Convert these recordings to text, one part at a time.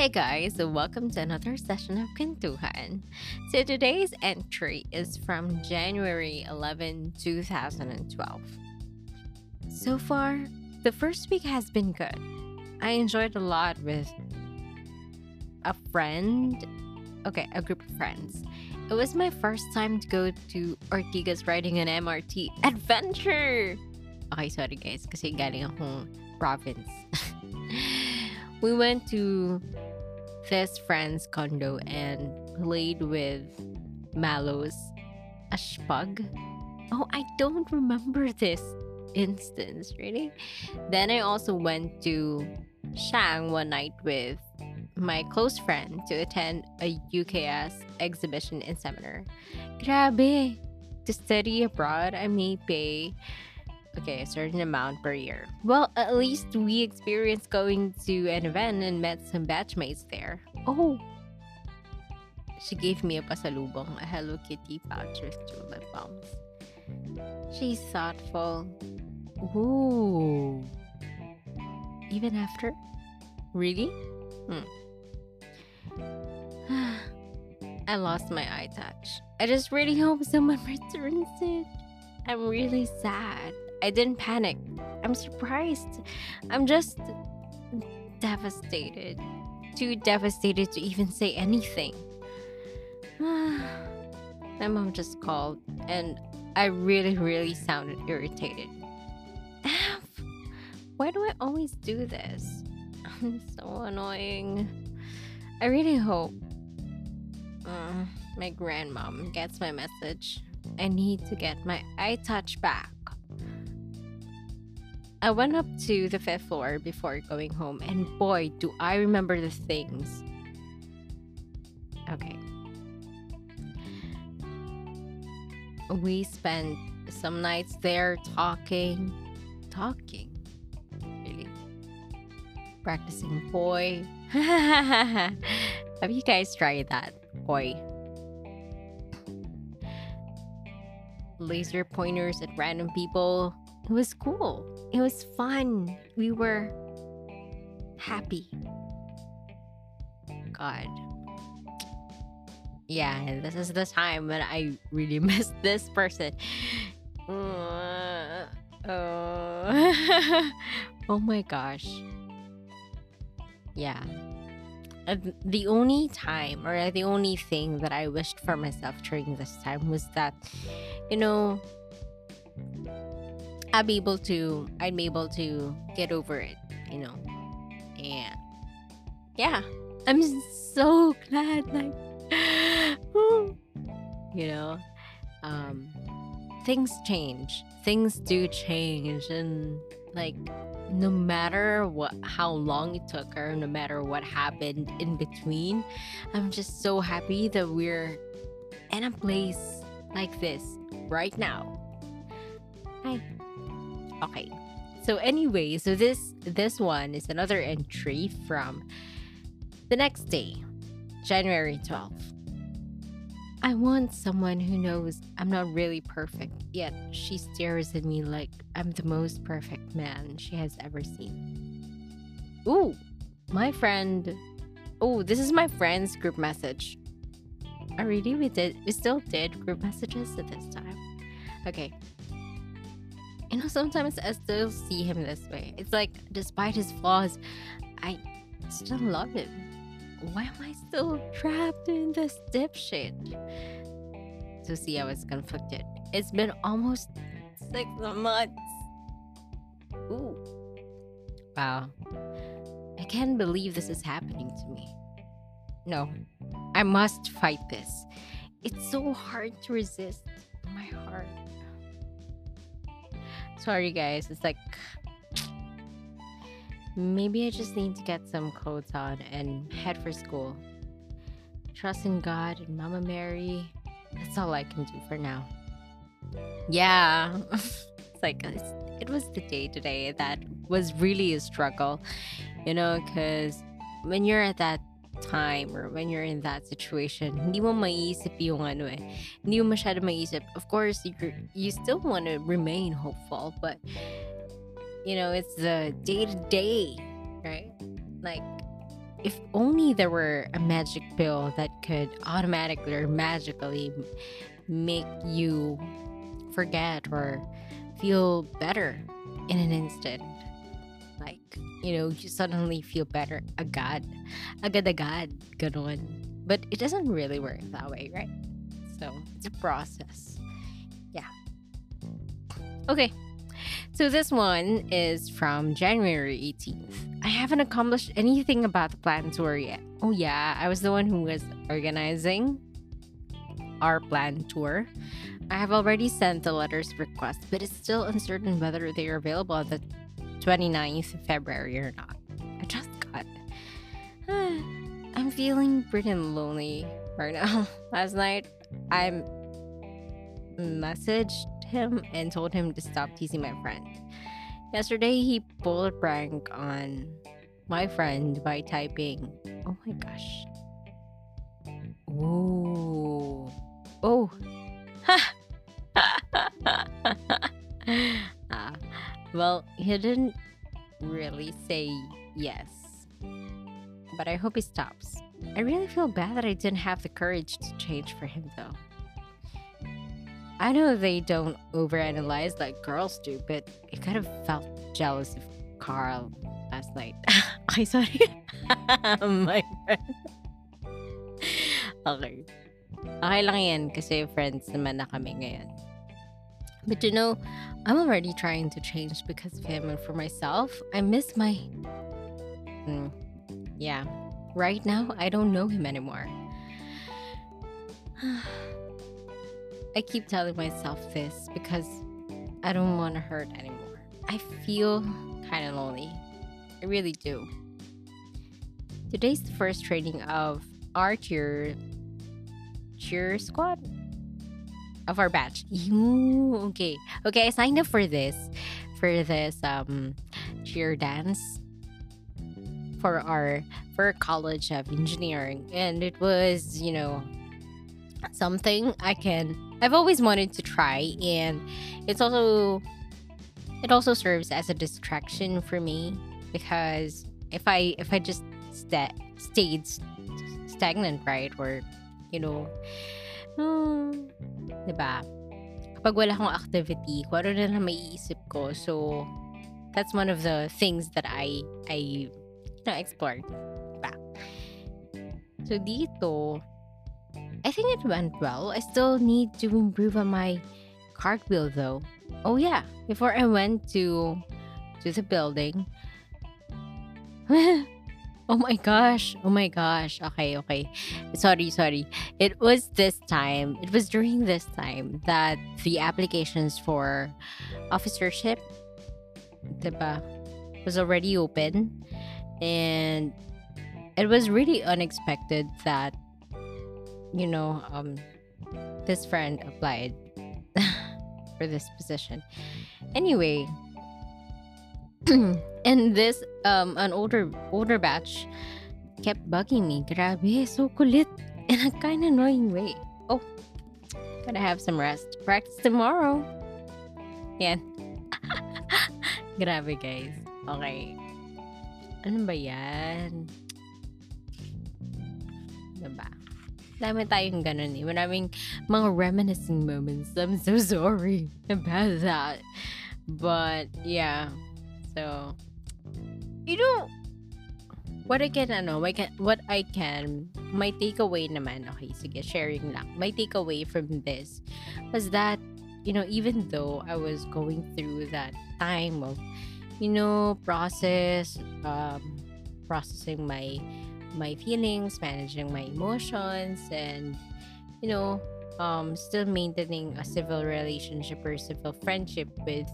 Hey guys, welcome to another session of Kintuhan. So today's entry is from January 11, 2012. So far, the first week has been good. I enjoyed a lot with a friend, okay, a group of friends. It was my first time to go to Ortigas riding an MRT adventure. Okay, sorry guys, kasi galing akong province. we went to this friend's condo and played with Mallows Ashpug. Oh, I don't remember this instance, really. Then I also went to Shang one night with my close friend to attend a UKS exhibition and seminar. Grabe! To study abroad, I may pay okay, a certain amount per year. Well, at least we experienced going to an event and met some batchmates there. Oh! She gave me a pasalubong, a Hello Kitty pouch with two lip balms. She's thoughtful. Ooh. Even after? Really? Hmm. I lost my iTouch. I just really hope someone returns it. I'm really sad. I didn't panic. I'm surprised. I'm just devastated. Too devastated to even say anything. My mom just called and I really, really sounded irritated. Why do I always do this? I'm so annoying. I really hope uh, my grandmom gets my message. I need to get my iTouch back. I went up to the fifth floor before going home, and boy, do I remember the things. Okay. We spent some nights there talking, talking, really. Practicing boy. Have you guys tried that? Boy. Laser pointers at random people it was cool. It was fun. We were happy. God. Yeah, this is the time when I really miss this person. Uh, oh. oh my gosh. Yeah. Uh, the only time or the only thing that I wished for myself during this time was that, you know, Be able to be able to get over it, you know. And yeah, I'm so glad like you know, um things change. Things do change and like no matter what how long it took or no matter what happened in between, I'm just so happy that we're in a place like this right now. Hi. Okay. So anyway, so this this one is another entry from the next day, January 12th. I want someone who knows I'm not really perfect, yet she stares at me like I'm the most perfect man she has ever seen. Ooh, my friend. Oh, this is my friend's group message. Oh, really? We did. We still did group messages at this time. Okay, you know, sometimes I still see him this way. It's like, despite his flaws, I still love him. Why am I still trapped in this dipshit? So see, I was conflicted. It's been almost six months. Ooh. Wow. I can't believe this is happening to me. No, I must fight this. It's so hard to resist my heart. Sorry, guys. It's like maybe I just need to get some clothes on and head for school. Trust in God and Mama Mary. That's all I can do for now. Yeah. it's like it's, it was the day today that was really a struggle, you know, because when you're at that time or when you're in that situation, hindi mo maiisip yung ano eh. Hindi mo masyado maiisip. Of course, you you still want to remain hopeful, but you know, it's the day to day, right? Like if only there were a magic pill that could automatically or magically make you forget or feel better in an instant. Like, you know, you suddenly feel better A god, a agad. Agad-agad. Ganon. But it doesn't really work that way, right? So it's a process. Yeah. Okay. So this one is from January 18th. I haven't accomplished anything about the planned tour yet. Oh yeah, I was the one who was organizing our planned tour. I have already sent the letters request, but it's still uncertain whether they are available at the 29th of February or not. I just got. I'm feeling pretty lonely right now. Last night, I messaged him and told him to stop teasing my friend. Yesterday, he pulled a prank on my friend by typing, Oh my gosh. Ooh. Oh. ah, well, he didn't really say yes. But I hope he stops. I really feel bad that I didn't have the courage to change for him, though. I know they don't overanalyze like girls do, but I kind of felt jealous of Carl last night. I sorry. My friend. okay. Okay lang yan kasi friends naman na kami ngayon. But you know, I'm already trying to change because of him and for myself. I miss my... Mm, yeah. Right now, I don't know him anymore. I keep telling myself this because I don't want to hurt anymore. I feel kind of lonely. I really do. Today's the first training of our cheer cheer squad of our batch. okay. Okay, I signed up for this for this um cheer dance for our for college of engineering and it was, you know, something I can I've always wanted to try and it's also it also serves as a distraction for me because if I if I just sta- stayed stagnant right or you know hmm, ba kapag wala akong activity kung ano na lang maiisip ko so that's one of the things that I I you know explored diba? so dito I think it went well. I still need to improve on my cartwheel though. Oh yeah, before I went to to the building. oh my gosh. Oh my gosh. Okay, okay. Sorry, sorry. It was this time. It was during this time that the applications for officership diba, was already open and it was really unexpected that you know, um, this friend applied for this position. Anyway, and this um an older older batch kept bugging me. Grabe, so kulit in a kind of annoying way. Oh, gotta have some rest. Practice tomorrow. Yan. Grabe guys. Okay. Ano ba yan? Diba? Dami tayong ganun eh. Maraming mga reminiscing moments. I'm so sorry about that. But, yeah. So, you know, what I can, ano, I what I can, my takeaway naman, okay, sige, sharing lang. My takeaway from this was that, you know, even though I was going through that time of, you know, process, um, processing my my feelings, managing my emotions, and you know, um, still maintaining a civil relationship or civil friendship with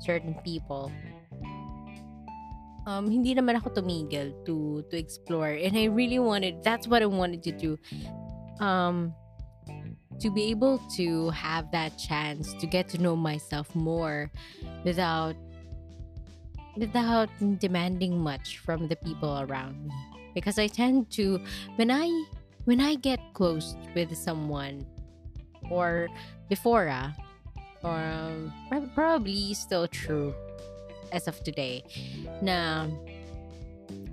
certain people. Um, hindi naman ako tumigil to to explore, and I really wanted. That's what I wanted to do. Um, to be able to have that chance to get to know myself more without without demanding much from the people around me because I tend to when I when I get close with someone or before uh, or um, probably still true as of today na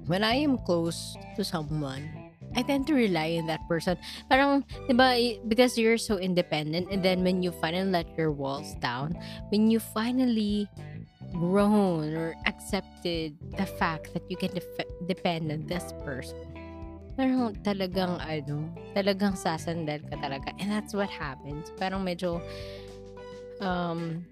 when I am close to someone, I tend to rely on that person. Parang, di ba, because you're so independent, and then when you finally let your walls down, when you finally grown or accepted the fact that you can def- depend on this person, parang talagang ano, talagang sasandal ka talaga. And that's what happens. Parang medyo, um,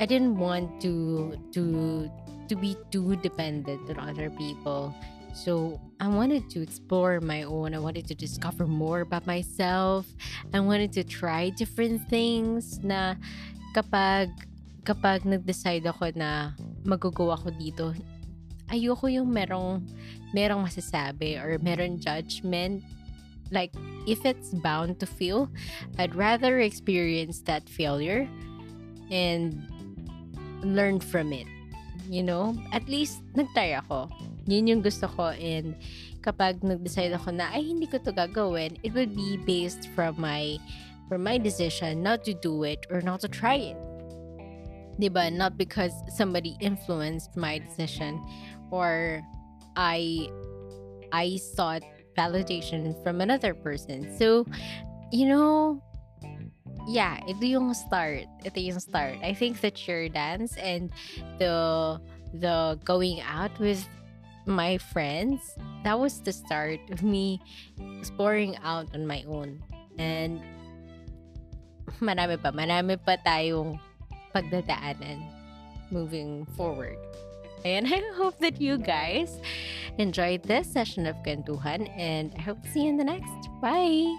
I didn't want to, to, to be too dependent on other people. So I wanted to explore my own. I wanted to discover more about myself. I wanted to try different things na kapag kapag nag-decide ako na mag-go ako dito, ayoko yung merong merong masasabi or merong judgment. Like if it's bound to fail, I'd rather experience that failure and learn from it. You know, at least nagtry ako. Yun yung gusto ko and kapag nag-decide ako na ay hindi ko to gagawin, it would be based from my from my decision not to do it or not to try it. Diba? Not because somebody influenced my decision or I I sought validation from another person. So, you know, yeah, ito yung start. Ito yung start. I think the cheer dance and the the going out with my friends, that was the start of me exploring out on my own. And marami pa, marami pa tayong pagdadaanan moving forward. And I hope that you guys enjoyed this session of Kantuhan and I hope to see you in the next. Bye!